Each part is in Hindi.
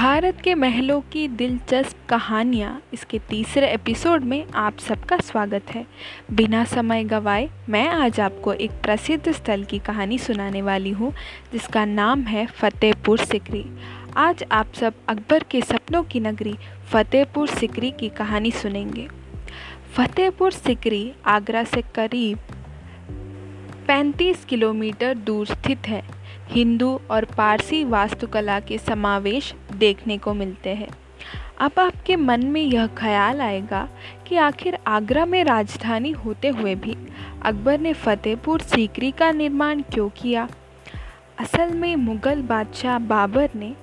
भारत के महलों की दिलचस्प कहानियाँ इसके तीसरे एपिसोड में आप सबका स्वागत है। बिना समय गवाए मैं आज आपको एक प्रसिद्ध स्थल की कहानी सुनाने वाली हूँ, जिसका नाम है फतेहपुर सिकरी। आज आप सब अकबर के सपनों की नगरी फतेहपुर सिकरी की कहानी सुनेंगे। फतेहपुर सिकरी आगरा से करीब 35 किलोमीटर दूर स्थित है। हिंदू और पारसी वास्तुकला के समावेश देखने को मिलते हैं। अब आपके मन में यह ख्याल आएगा कि आखिर आगरा में राजधानी होते हुए भी अकबर ने फतेहपुर सीकरी का निर्माण क्यों किया? असल में मुग़ल बादशाह बाबर ने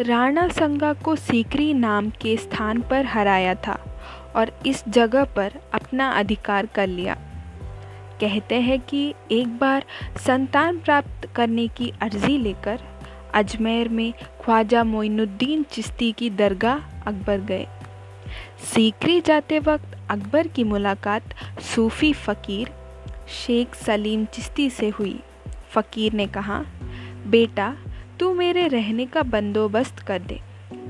राणा संगा को सीकरी नाम के स्थान पर हराया था और इस जगह पर अपना अधिकार कर लिया। कहते हैं कि एक बार संतान प्राप्त करने की अर्ज़ी लेकर अजमेर में ख्वाजा मोइनुद्दीन चिश्ती की दरगाह अकबर गए। सीकरी जाते वक्त अकबर की मुलाकात सूफ़ी फ़कीर शेख सलीम चिश्ती से हुई। फ़कीर ने कहा, बेटा, तू मेरे रहने का बंदोबस्त कर दे।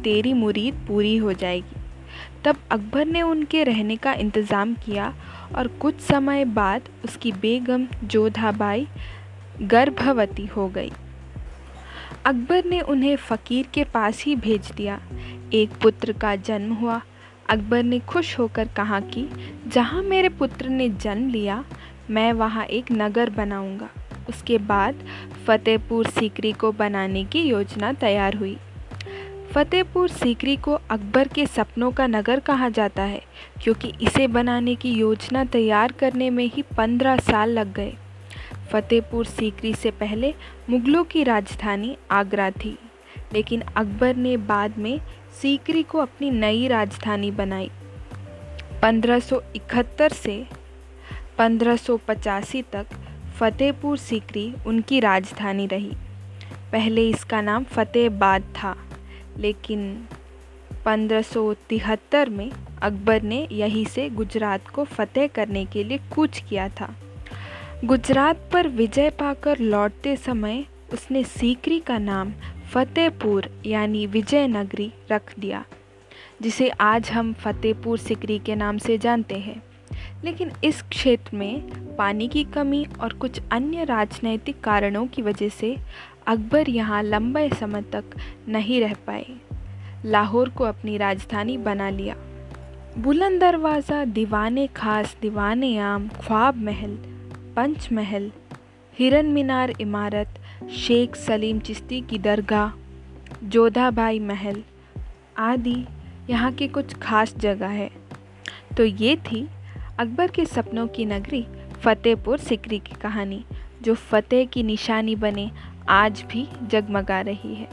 तेरी मुरीद पूरी हो जाएगी। तब अकबर ने उनके रहने का इंतज़ाम किया और कुछ समय बाद उसकी बेगम जोधाबाई गर्भवती हो गई। अकबर ने उन्हें फ़कीर के पास ही भेज दिया। एक पुत्र का जन्म हुआ। अकबर ने खुश होकर कहा कि, जहाँ मेरे पुत्र ने जन्म लिया, मैं वहाँ एक नगर बनाऊँगा। उसके बाद फ़तेहपुर सीकरी को बनाने की योजना तैयार हुई। फ़तेहपुर सीकरी को अकबर के सपनों का नगर कहा जाता है, क्योंकि इसे बनाने की योजना तैयार करने में ही पंद्रह साल लग गए। फ़तेहपुर सीकरी से पहले मुग़लों की राजधानी आगरा थी, लेकिन अकबर ने बाद में सीकरी को अपनी नई राजधानी बनाई। 1571 से 1585 तक फ़तेहपुर सीकरी उनकी राजधानी रही। पहले इसका नाम फ़तेहबाद था। लेकिन 1573 में अकबर ने यहीं से गुजरात को फतेह करने के लिए कूच किया था। गुजरात पर विजय पाकर लौटते समय उसने सीकरी का नाम फतेहपुर यानी विजयनगरी रख दिया, जिसे आज हम फतेहपुर सिकरी के नाम से जानते हैं। लेकिन इस क्षेत्र में पानी की कमी और कुछ अन्य राजनैतिक कारणों की वजह से अकबर यहाँ लंबे समय तक नहीं रह पाए। लाहौर को अपनी राजधानी बना लिया। बुलंद दरवाज़ा, दीवाने खास, दीवाने आम, ख्वाब महल, पंच महल, हिरन मीनार इमारत, शेख सलीम चिश्ती की दरगाह, जोधाबाई महल आदि यहाँ की कुछ खास जगह है। तो ये थी अकबर के सपनों की नगरी फ़तेहपुर सिकरी की कहानी, जो फ़तेह की निशानी बने आज भी जगमगा रही है।